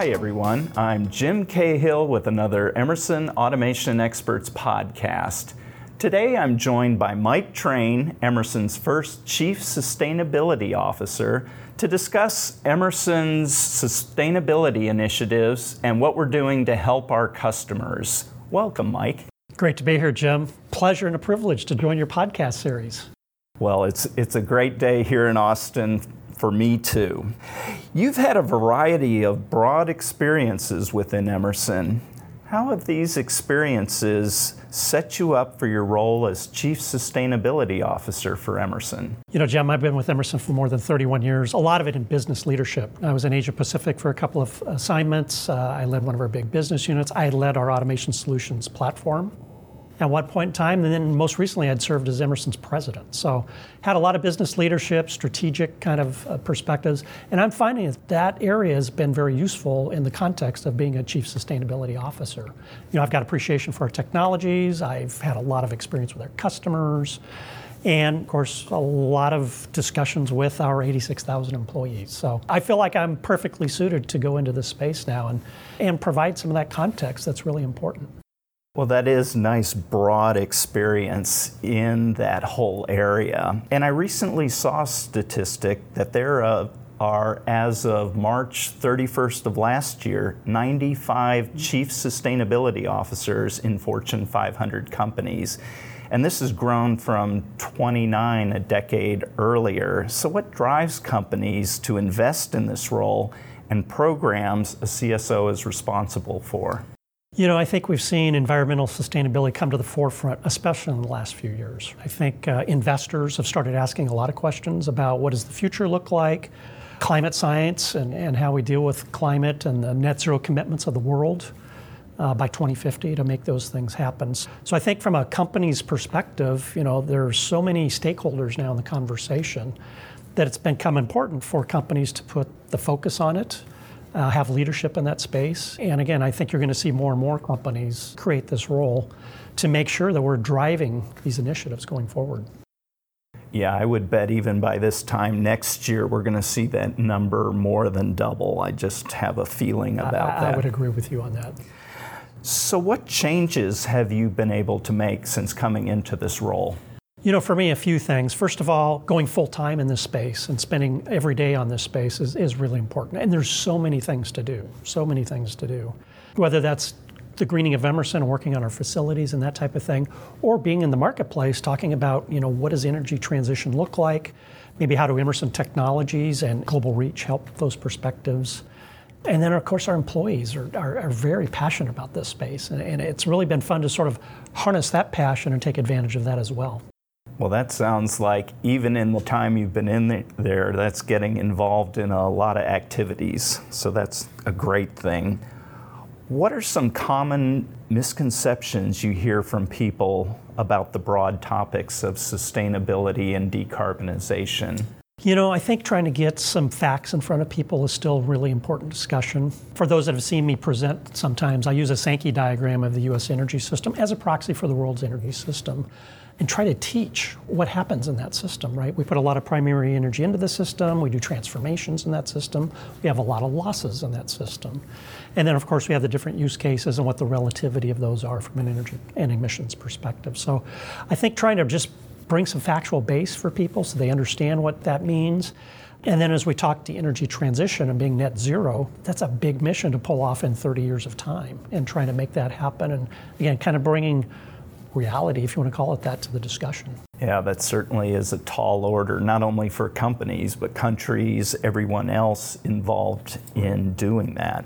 Hi, everyone. I'm Jim Cahill with another Emerson Automation Experts podcast. Today I'm joined by Mike Train, Emerson's first Chief Sustainability Officer, to discuss Emerson's sustainability initiatives and what we're doing to help our customers. Welcome, Mike. Great to be here, Jim. Pleasure and a privilege to join your podcast series. Well, it's, it's a great day here in Austin for me too. You've had a variety of broad experiences within Emerson. How have these experiences set you up for your role as Chief Sustainability Officer for Emerson? You know, Jim, I've been with Emerson for more than 31 years, a lot of it in business leadership. I was in Asia Pacific for a couple of assignments. Uh, I led one of our big business units. I led our automation solutions platform at one point in time. And then most recently, I'd served as Emerson's president. So had a lot of business leadership, strategic kind of uh, perspectives. And I'm finding that that area has been very useful in the context of being a chief sustainability officer. You know, I've got appreciation for our technologies. I've had a lot of experience with our customers. And of course, a lot of discussions with our 86,000 employees. So I feel like I'm perfectly suited to go into this space now and, and provide some of that context that's really important. Well, that is nice broad experience in that whole area. And I recently saw a statistic that there uh, are, as of March 31st of last year, 95 chief sustainability officers in Fortune 500 companies. And this has grown from 29 a decade earlier. So, what drives companies to invest in this role and programs a CSO is responsible for? You know, I think we've seen environmental sustainability come to the forefront, especially in the last few years. I think uh, investors have started asking a lot of questions about what does the future look like, climate science, and, and how we deal with climate and the net zero commitments of the world uh, by 2050 to make those things happen. So I think from a company's perspective, you know, there are so many stakeholders now in the conversation that it's become important for companies to put the focus on it uh, have leadership in that space. And again, I think you're going to see more and more companies create this role to make sure that we're driving these initiatives going forward. Yeah, I would bet even by this time next year we're going to see that number more than double. I just have a feeling about I, that. I would agree with you on that. So, what changes have you been able to make since coming into this role? You know, for me, a few things. First of all, going full time in this space and spending every day on this space is, is really important. And there's so many things to do, so many things to do. Whether that's the greening of Emerson working on our facilities and that type of thing, or being in the marketplace talking about, you know, what does energy transition look like? Maybe how do Emerson technologies and global reach help those perspectives? And then, of course, our employees are, are, are very passionate about this space. And, and it's really been fun to sort of harness that passion and take advantage of that as well. Well, that sounds like even in the time you've been in there, that's getting involved in a lot of activities. So that's a great thing. What are some common misconceptions you hear from people about the broad topics of sustainability and decarbonization? You know, I think trying to get some facts in front of people is still really important discussion. For those that have seen me present sometimes, I use a Sankey diagram of the US energy system as a proxy for the world's energy system and try to teach what happens in that system, right? We put a lot of primary energy into the system, we do transformations in that system, we have a lot of losses in that system. And then, of course, we have the different use cases and what the relativity of those are from an energy and emissions perspective. So I think trying to just bring some factual base for people so they understand what that means. And then as we talk the energy transition and being net zero, that's a big mission to pull off in 30 years of time and trying to make that happen. And again, kind of bringing reality, if you want to call it that, to the discussion. Yeah, that certainly is a tall order, not only for companies, but countries, everyone else involved in doing that.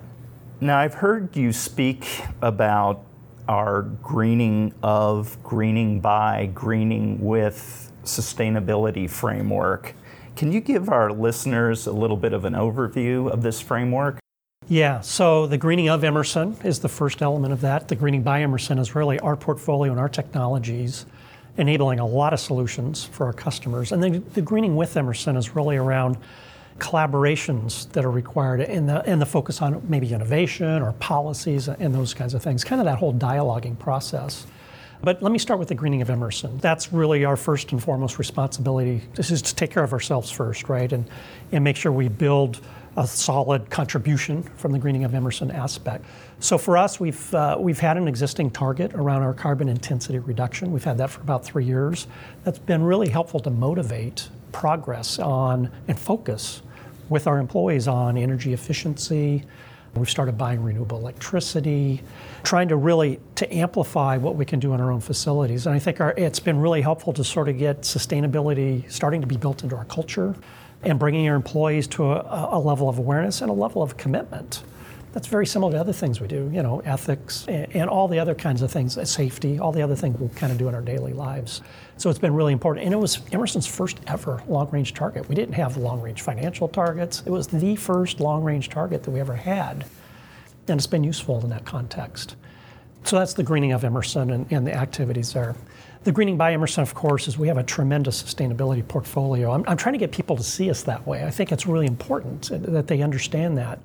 Now, I've heard you speak about our greening of, greening by, greening with sustainability framework. Can you give our listeners a little bit of an overview of this framework? Yeah, so the greening of Emerson is the first element of that. The greening by Emerson is really our portfolio and our technologies enabling a lot of solutions for our customers. And then the greening with Emerson is really around collaborations that are required and the, and the focus on maybe innovation or policies and those kinds of things, kind of that whole dialoguing process. But let me start with the greening of Emerson. That's really our first and foremost responsibility. This is to take care of ourselves first, right? And, and make sure we build a solid contribution from the greening of Emerson aspect. So for us, we've uh, we've had an existing target around our carbon intensity reduction. We've had that for about three years. That's been really helpful to motivate progress on and focus with our employees on energy efficiency. We've started buying renewable electricity, trying to really to amplify what we can do in our own facilities. And I think our, it's been really helpful to sort of get sustainability starting to be built into our culture and bringing your employees to a, a level of awareness and a level of commitment. That's very similar to other things we do, you know, ethics and, and all the other kinds of things, uh, safety, all the other things we kind of do in our daily lives. So it's been really important. And it was Emerson's first ever long range target. We didn't have long range financial targets, it was the first long range target that we ever had. And it's been useful in that context. So that's the greening of Emerson and, and the activities there. The greening by Emerson, of course, is we have a tremendous sustainability portfolio. I'm, I'm, trying to get people to see us that way. I think it's really important that they understand that.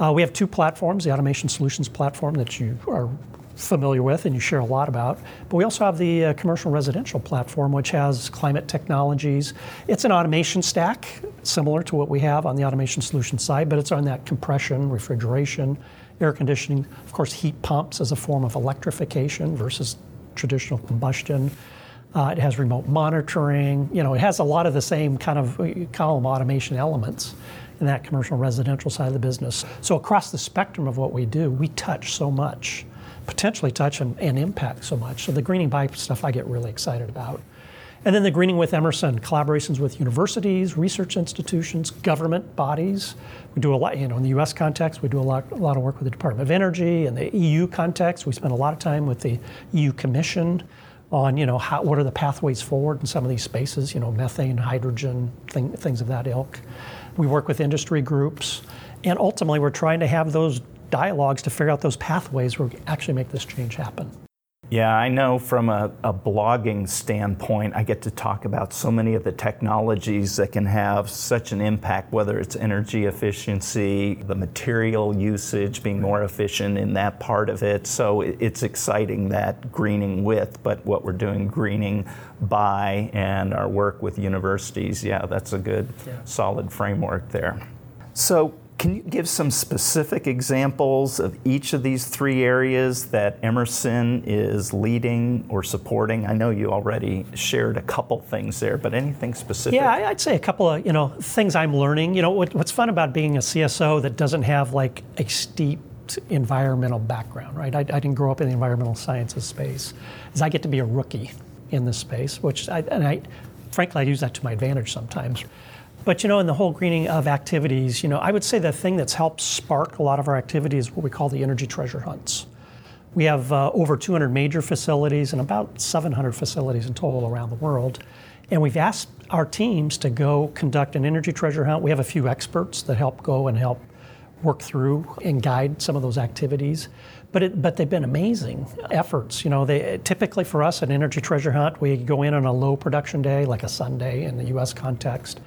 Uh, we have two platforms the Automation Solutions platform that you are familiar with and you share a lot about. But we also have the uh, commercial residential platform, which has climate technologies. It's an automation stack, similar to what we have on the Automation Solutions side, but it's on that compression, refrigeration, air conditioning, of course, heat pumps as a form of electrification versus traditional combustion. Uh, it has remote monitoring. You know, it has a lot of the same kind of column automation elements in that commercial residential side of the business. So across the spectrum of what we do, we touch so much, potentially touch and, and impact so much. So the greening by stuff I get really excited about. And then the Greening with Emerson, collaborations with universities, research institutions, government bodies. We do a lot, you know, in the US context, we do a lot, a lot of work with the Department of Energy. In the EU context, we spend a lot of time with the EU Commission on, you know, how, what are the pathways forward in some of these spaces, you know, methane, hydrogen, thing, things of that ilk. We work with industry groups. And ultimately, we're trying to have those dialogues to figure out those pathways where we actually make this change happen. Yeah, I know from a, a, blogging standpoint, I get to talk about so many of the technologies that can have such an impact, whether it's energy efficiency, the material usage being more efficient in that part of it. So it's exciting that greening with, but what we're doing greening by and our work with universities, yeah, that's a good, yeah. solid framework there. So can you give some specific examples of each of these three areas that Emerson is leading or supporting? I know you already shared a couple things there, but anything specific? Yeah, I'd say a couple of you know things I'm learning. You know, what's fun about being a CSO that doesn't have like a steeped environmental background, right? I, I didn't grow up in the environmental sciences space, is I get to be a rookie in this space, which I, and I, frankly, I use that to my advantage sometimes. But you know, in the whole greening of activities, you know, I would say the thing that's helped spark a lot of our activities is what we call the energy treasure hunts. We have uh, over 200 major facilities and about 700 facilities in total around the world. And we've asked our teams to go conduct an energy treasure hunt. We have a few experts that help go and help work through and guide some of those activities. But, it, but they've been amazing efforts. You know, they typically for us an energy treasure hunt, we go in on a low production day, like a Sunday in the U.S. context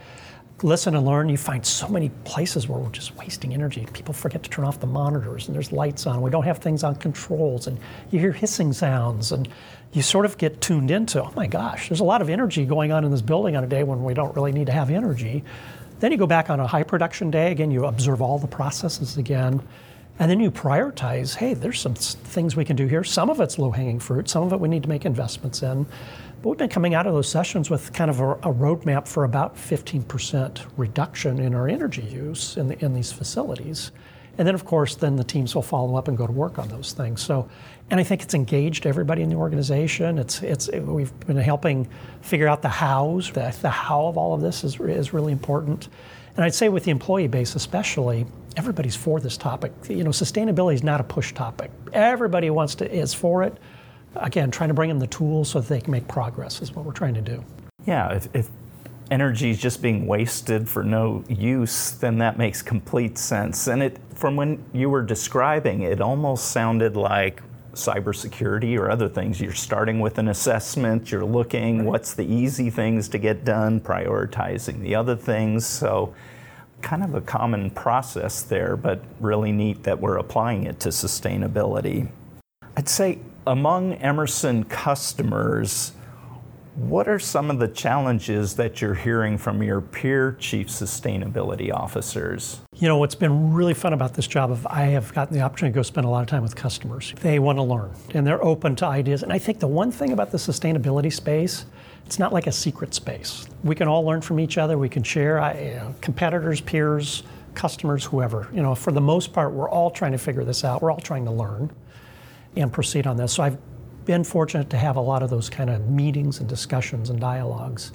listen and learn, you find so many places where we're just wasting energy. People forget to turn off the monitors, and there's lights on. We don't have things on controls, and you hear hissing sounds, and you sort of get tuned into, oh my gosh, there's a lot of energy going on in this building on a day when we don't really need to have energy. Then you go back on a high production day, again, you observe all the processes again. And then you prioritize, hey, there's some things we can do here. Some of it's low hanging fruit, some of it we need to make investments in. But we've been coming out of those sessions with kind of a, a roadmap for about 15% reduction in our energy use in, the, in these facilities. And then, of course, then the teams will follow up and go to work on those things. So, and I think it's engaged everybody in the organization. It's, it's, it, we've been helping figure out the hows. The, the how of all of this is, is really important. And I'd say with the employee base, especially, everybody's for this topic. You know, sustainability is not a push topic. Everybody wants to is for it again, trying to bring them the tools so that they can make progress is what we're trying to do. Yeah, if, if energy is just being wasted for no use, then that makes complete sense. And it, from when you were describing, it almost sounded like cybersecurity or other things. You're starting with an assessment, you're looking right. what's the easy things to get done, prioritizing the other things. So, kind of a common process there, but really neat that we're applying it to sustainability. I'd say among Emerson customers, What are some of the challenges that you're hearing from your peer chief sustainability officers? You know, what's been really fun about this job of I have gotten the opportunity to go spend a lot of time with customers. They want to learn and they're open to ideas. And I think the one thing about the sustainability space, it's not like a secret space. We can all learn from each other. We can share I, you know, competitors, peers, customers, whoever. You know, for the most part, we're all trying to figure this out. We're all trying to learn and proceed on this. So I've been fortunate to have a lot of those kind of meetings and discussions and dialogues.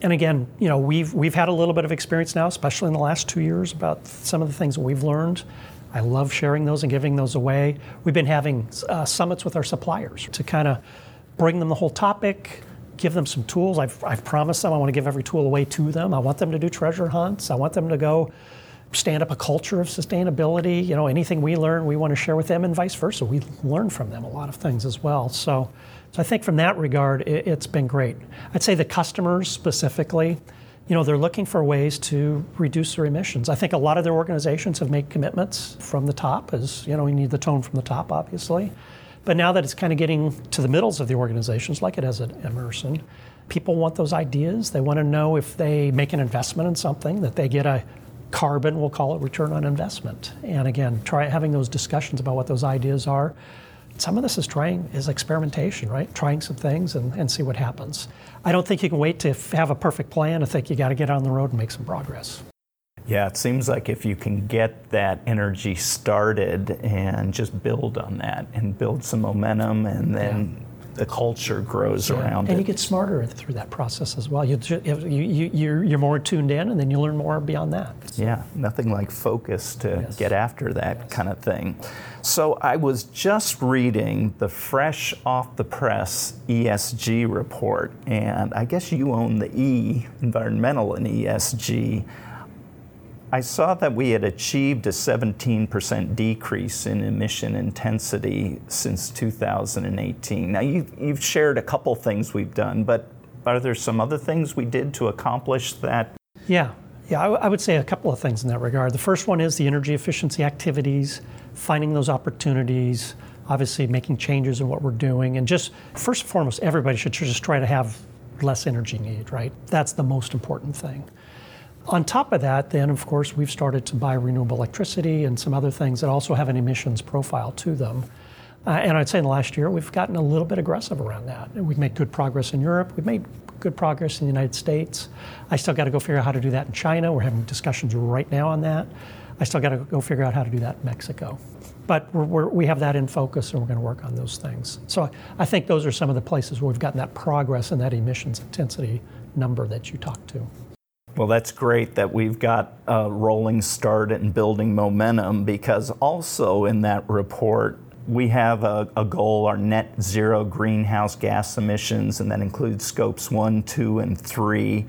And again, you know, we've we've had a little bit of experience now, especially in the last two years, about some of the things that we've learned. I love sharing those and giving those away. We've been having uh, summits with our suppliers to kind of bring them the whole topic, give them some tools. I've, I've promised them I want to give every tool away to them. I want them to do treasure hunts. I want them to go stand up a culture of sustainability. You know, anything we learn, we want to share with them, and vice versa. We learn from them a lot of things as well. So, so I think from that regard, it, has been great. I'd say the customers specifically, you know, they're looking for ways to reduce their emissions. I think a lot of their organizations have made commitments from the top, as you know, we need the tone from the top, obviously. But now that it's kind of getting to the middles of the organizations, like it has at Emerson, people want those ideas. They want to know if they make an investment in something that they get a carbon, we'll call it return on investment. And again, try having those discussions about what those ideas are. Some of this is trying is experimentation, right? Trying some things and, and see what happens. I don't think you can wait to have a perfect plan. I think you got to get on the road and make some progress. Yeah, it seems like if you can get that energy started and just build on that and build some momentum and then yeah the culture grows yeah. around and it. And you get smarter through that process as well. You, you, you, you're more tuned in, and then you learn more beyond that. So. Yeah, nothing like focus to yes. get after that yes. kind of thing. So I was just reading the fresh off the press ESG report, and I guess you own the E, environmental and ESG. I saw that we had achieved a 17% decrease in emission intensity since 2018. Now, you've, you've shared a couple things we've done, but are there some other things we did to accomplish that? Yeah, yeah, I, w- I would say a couple of things in that regard. The first one is the energy efficiency activities, finding those opportunities, obviously making changes in what we're doing, and just first and foremost, everybody should just try to have less energy need, right? That's the most important thing. On top of that, then, of course, we've started to buy renewable electricity and some other things that also have an emissions profile to them. Uh, and I'd say in the last year, we've gotten a little bit aggressive around that. We've made good progress in Europe. We've made good progress in the United States. I still got to go figure out how to do that in China. We're having discussions right now on that. I still got to go figure out how to do that in Mexico. But we're, we're, we have that in focus and we're going to work on those things. So I think those are some of the places where we've gotten that progress and that emissions intensity number that you talked to. Well, that's great that we've got a rolling start and building momentum because also in that report, we have a, a, goal, our net zero greenhouse gas emissions, and that includes scopes one, two, and three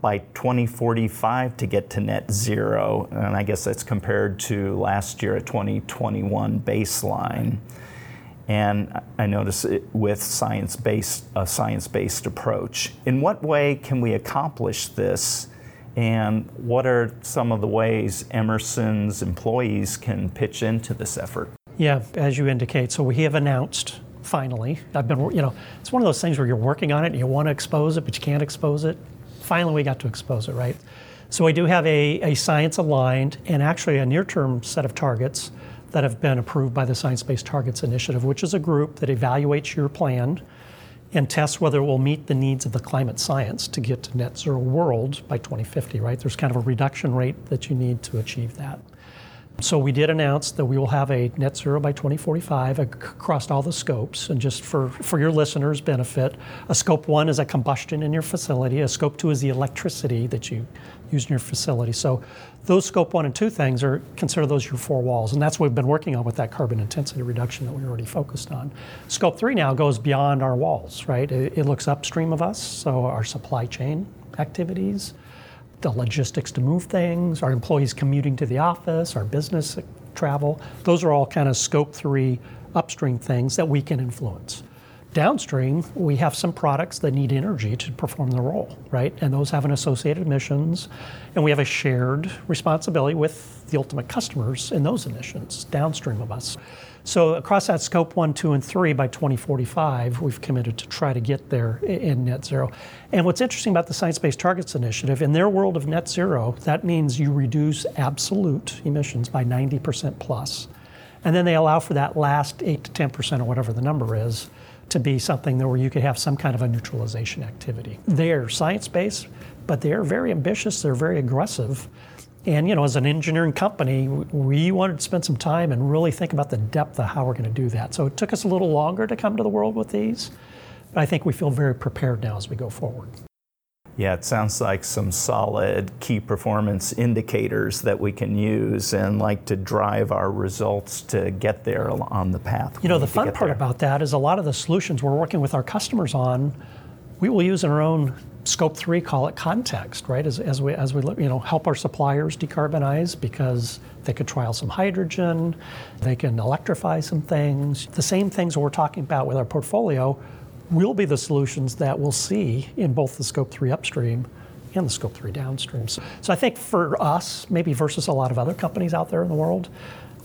by 2045 to get to net zero. And I guess that's compared to last year, a 2021 baseline. And I notice it with science-based, a science-based approach. In what way can we accomplish this and what are some of the ways Emerson's employees can pitch into this effort? Yeah, as you indicate, so we have announced finally. I've been, you know, it's one of those things where you're working on it and you want to expose it, but you can't expose it. Finally, we got to expose it, right? So we do have a, a science aligned and actually a near term set of targets that have been approved by the Science Based Targets Initiative, which is a group that evaluates your plan and tests whether it will meet the needs of the climate science to get to net zero world by 2050, right? There's kind of a reduction rate that you need to achieve that. So we did announce that we will have a net zero by 2045 across all the scopes. And just for, for your listeners' benefit, a scope one is a combustion in your facility. A scope two is the electricity that you use in your facility. So those scope one and two things are consider those your four walls. And that's what we've been working on with that carbon intensity reduction that we already focused on. Scope three now goes beyond our walls, right? It, it looks upstream of us, so our supply chain activities the logistics to move things, our employees commuting to the office, our business travel. Those are all kind of scope three upstream things that we can influence. Downstream, we have some products that need energy to perform the role, right? And those have an associated emissions, and we have a shared responsibility with the ultimate customers in those emissions downstream of us. So across that scope one, two, and three by 2045, we've committed to try to get there in net zero. And what's interesting about the Science Based Targets Initiative, in their world of net zero, that means you reduce absolute emissions by 90% plus. And then they allow for that last 8 to 10% or whatever the number is to be something where you could have some kind of a neutralization activity. They're science based, but they're very ambitious, they're very aggressive. And you know, as an engineering company, we wanted to spend some time and really think about the depth of how we're going to do that. So it took us a little longer to come to the world with these, but I think we feel very prepared now as we go forward. Yeah, it sounds like some solid key performance indicators that we can use and like to drive our results to get there on the path. You know, the fun part there. about that is a lot of the solutions we're working with our customers on, we will use in our own scope three, call it context, right? As, as we as we you know help our suppliers decarbonize because they could trial some hydrogen, they can electrify some things. The same things we're talking about with our portfolio will be the solutions that we'll see in both the scope 3 upstream and the scope 3 downstream. So, so I think for us, maybe versus a lot of other companies out there in the world,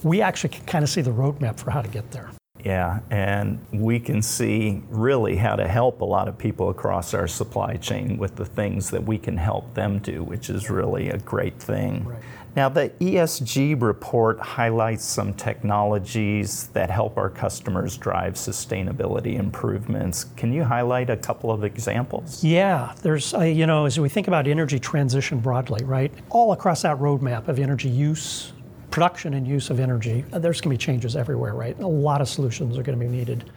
we actually can kind of see the roadmap for how to get there. Yeah, and we can see really how to help a lot of people across our supply chain with the things that we can help them do, which is really a great thing. Right. Now, the ESG report highlights some technologies that help our customers drive sustainability improvements. Can you highlight a couple of examples? Yeah, there's, uh, you know, as we think about energy transition broadly, right? All across that roadmap of energy use, production and use of energy, uh, there's going to be changes everywhere, right? A lot of solutions are going to be needed.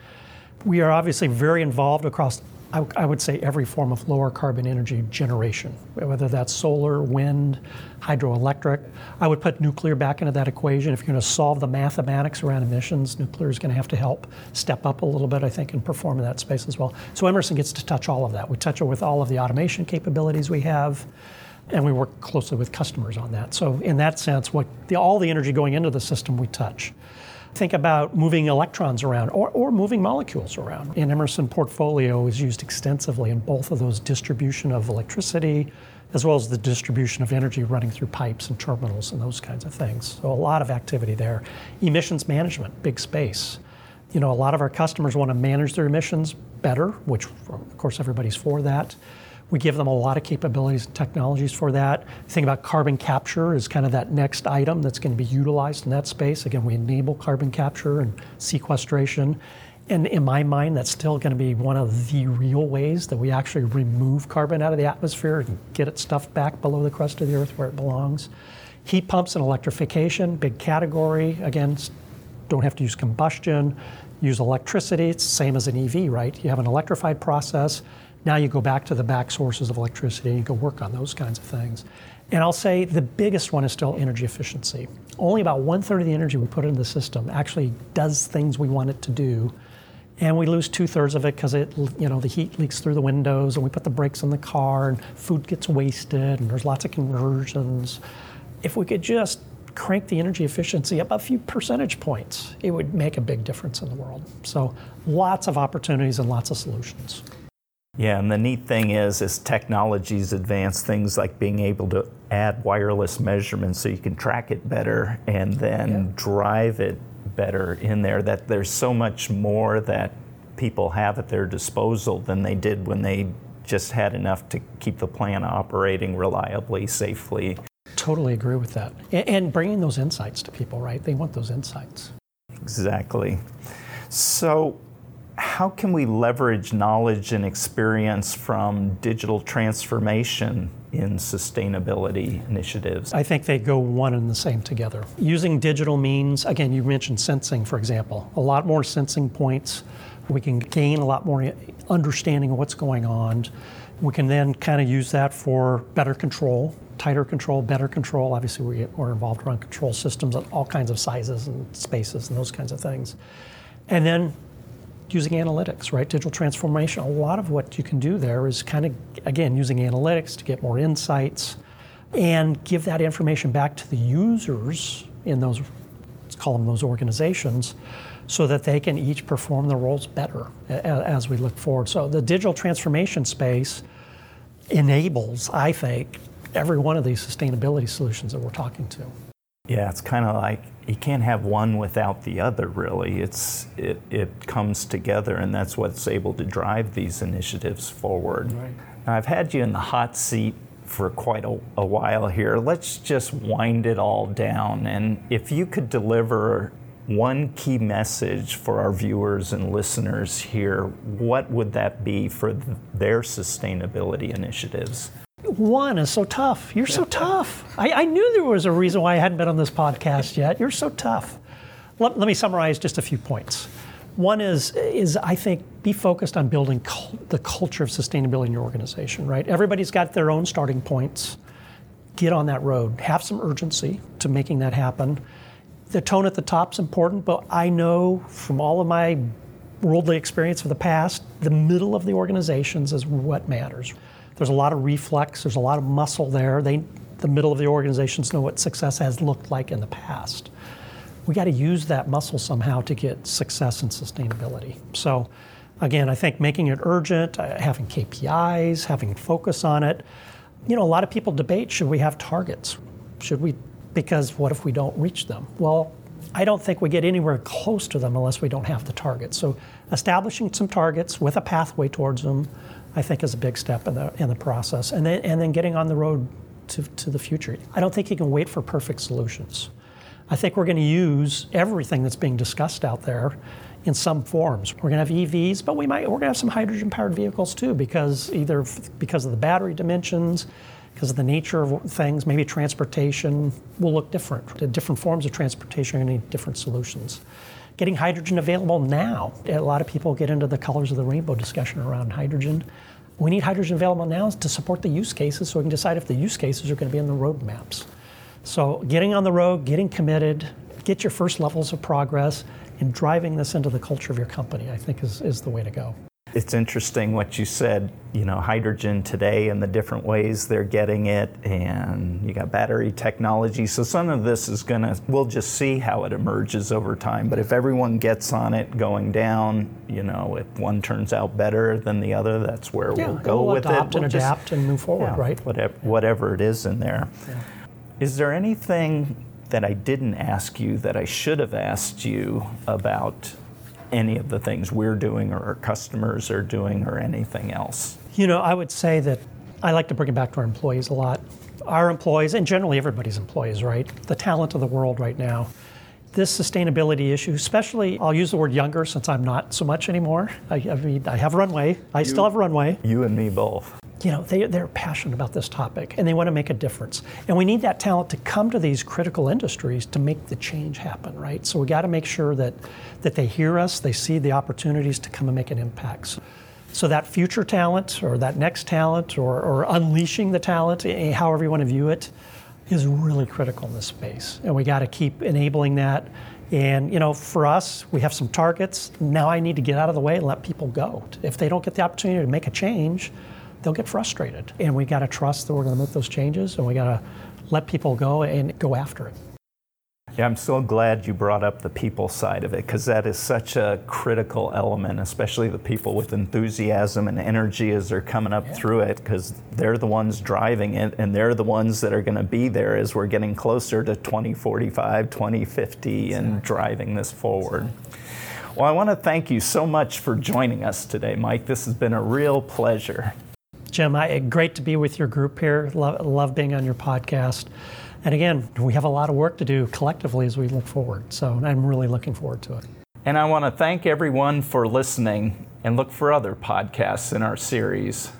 We are obviously very involved across I, I would say every form of lower carbon energy generation, whether that's solar, wind, hydroelectric. I would put nuclear back into that equation. If you're going to solve the mathematics around emissions, nuclear is going to have to help step up a little bit, I think, and perform in that space as well. So Emerson gets to touch all of that. We touch it with all of the automation capabilities we have and we work closely with customers on that. So in that sense, what the, all the energy going into the system we touch. Think about moving electrons around or, or moving molecules around. In Emerson portfolio is used extensively in both of those distribution of electricity as well as the distribution of energy running through pipes and terminals and those kinds of things. So a lot of activity there. Emissions management, big space. You know, a lot of our customers want to manage their emissions better, which of course everybody's for that. We give them a lot of capabilities and technologies for that. Think about carbon capture is kind of that next item that's going to be utilized in that space. Again, we enable carbon capture and sequestration. And in my mind, that's still going to be one of the real ways that we actually remove carbon out of the atmosphere and get it stuffed back below the crust of the earth where it belongs. Heat pumps and electrification, big category. Again, don't have to use combustion, use electricity. It's the same as an EV, right? You have an electrified process now you go back to the back sources of electricity and you go work on those kinds of things. And I'll say the biggest one is still energy efficiency. Only about one third of the energy we put into the system actually does things we want it to do. And we lose two thirds of it because it, you know, the heat leaks through the windows, and we put the brakes on the car, and food gets wasted, and there's lots of conversions. If we could just crank the energy efficiency up a few percentage points, it would make a big difference in the world. So, lots of opportunities and lots of solutions. Yeah, and the neat thing is, as technologies advance, things like being able to add wireless measurements so you can track it better and then yeah. drive it better in there, that there's so much more that people have at their disposal than they did when they just had enough to keep the plant operating reliably, safely. Totally agree with that. And bringing those insights to people, right? They want those insights. Exactly. So, how can we leverage knowledge and experience from digital transformation in sustainability initiatives? I think they go one and the same together. Using digital means, again, you mentioned sensing, for example, a lot more sensing points. We can gain a lot more understanding of what's going on. We can then kind of use that for better control, tighter control, better control. Obviously, we, are involved around control systems of all kinds of sizes and spaces and those kinds of things. And then using analytics, right? Digital transformation. A lot of what you can do there is kind of, again, using analytics to get more insights and give that information back to the users in those, let's call them those organizations, so that they can each perform their roles better as we look forward. So the digital transformation space enables, I think, every one of these sustainability solutions that we're talking to. Yeah, it's kind of like you can't have one without the other. Really, it's it it comes together, and that's what's able to drive these initiatives forward. Right. Now, I've had you in the hot seat for quite a, a while here. Let's just wind it all down, and if you could deliver one key message for our viewers and listeners here, what would that be for their sustainability initiatives? One is so tough. You're so tough. I, I, knew there was a reason why I hadn't been on this podcast yet. You're so tough. Let, let me summarize just a few points. One is, is I think, be focused on building cul- the culture of sustainability in your organization, right? Everybody's got their own starting points. Get on that road. Have some urgency to making that happen. The tone at the top is important, but I know from all of my worldly experience of the past, the middle of the organizations is what matters. There's a lot of reflex, there's a lot of muscle there. They, the middle of the organizations know what success has looked like in the past. We got to use that muscle somehow to get success and sustainability. So, again, I think making it urgent, uh, having KPIs, having focus on it. You know, a lot of people debate should we have targets? Should we? Because what if we don't reach them? Well, I don't think we get anywhere close to them unless we don't have the targets. So, establishing some targets with a pathway towards them, I think is a big step in the in the process. And then and then getting on the road to, to the future. I don't think you can wait for perfect solutions. I think we're going to use everything that's being discussed out there in some forms. We're going to have EVs, but we might we're going to have some hydrogen powered vehicles too because either because of the battery dimensions, because of the nature of things, maybe transportation will look different. The different forms of transportation are going to need different solutions getting hydrogen available now. A lot of people get into the colors of the rainbow discussion around hydrogen. We need hydrogen available now to support the use cases so we can decide if the use cases are going to be in the roadmaps. So, getting on the road, getting committed, get your first levels of progress, and driving this into the culture of your company, I think, is, is the way to go. It's interesting what you said, you know, hydrogen today and the different ways they're getting it, and you got battery technology. So some of this is going to, we'll just see how it emerges over time. But if everyone gets on it going down, you know, if one turns out better than the other, that's where yeah, we'll go we'll with adopt it. We'll and just, adapt and move forward, yeah, right? Whatever, whatever it is in there. Yeah. Is there anything that I didn't ask you that I should have asked you about any of the things we're doing or our customers are doing or anything else? You know, I would say that I like to bring it back to our employees a lot. Our employees, and generally everybody's employees, right? The talent of the world right now. This sustainability issue, especially, I'll use the word younger since I'm not so much anymore. I, I mean, I have runway. I you, still have runway. You and me both you know, they, they're passionate about this topic and they want to make a difference. And we need that talent to come to these critical industries to make the change happen, right? So we got to make sure that, that they hear us, they see the opportunities to come and make an impact. So that future talent or that next talent or, or unleashing the talent, eh, however you want to view it, is really critical in this space. And we got to keep enabling that. And you know, for us, we have some targets. Now I need to get out of the way and let people go. If they don't get the opportunity to make a change, they'll get frustrated. And we got to trust that we're going to make those changes and we got to let people go and go after it. Yeah, I'm so glad you brought up the people side of it because that is such a critical element, especially the people with enthusiasm and energy as they're coming up yeah. through it because they're the ones driving it and they're the ones that are going to be there as we're getting closer to 2045, 2050 exactly. and driving this forward. Exactly. Well, I want to thank you so much for joining us today, Mike. This has been a real pleasure. Jim, I, great to be with your group here. Love, love being on your podcast. And again, we have a lot of work to do collectively as we look forward. So I'm really looking forward to it. And I want to thank everyone for listening and look for other podcasts in our series.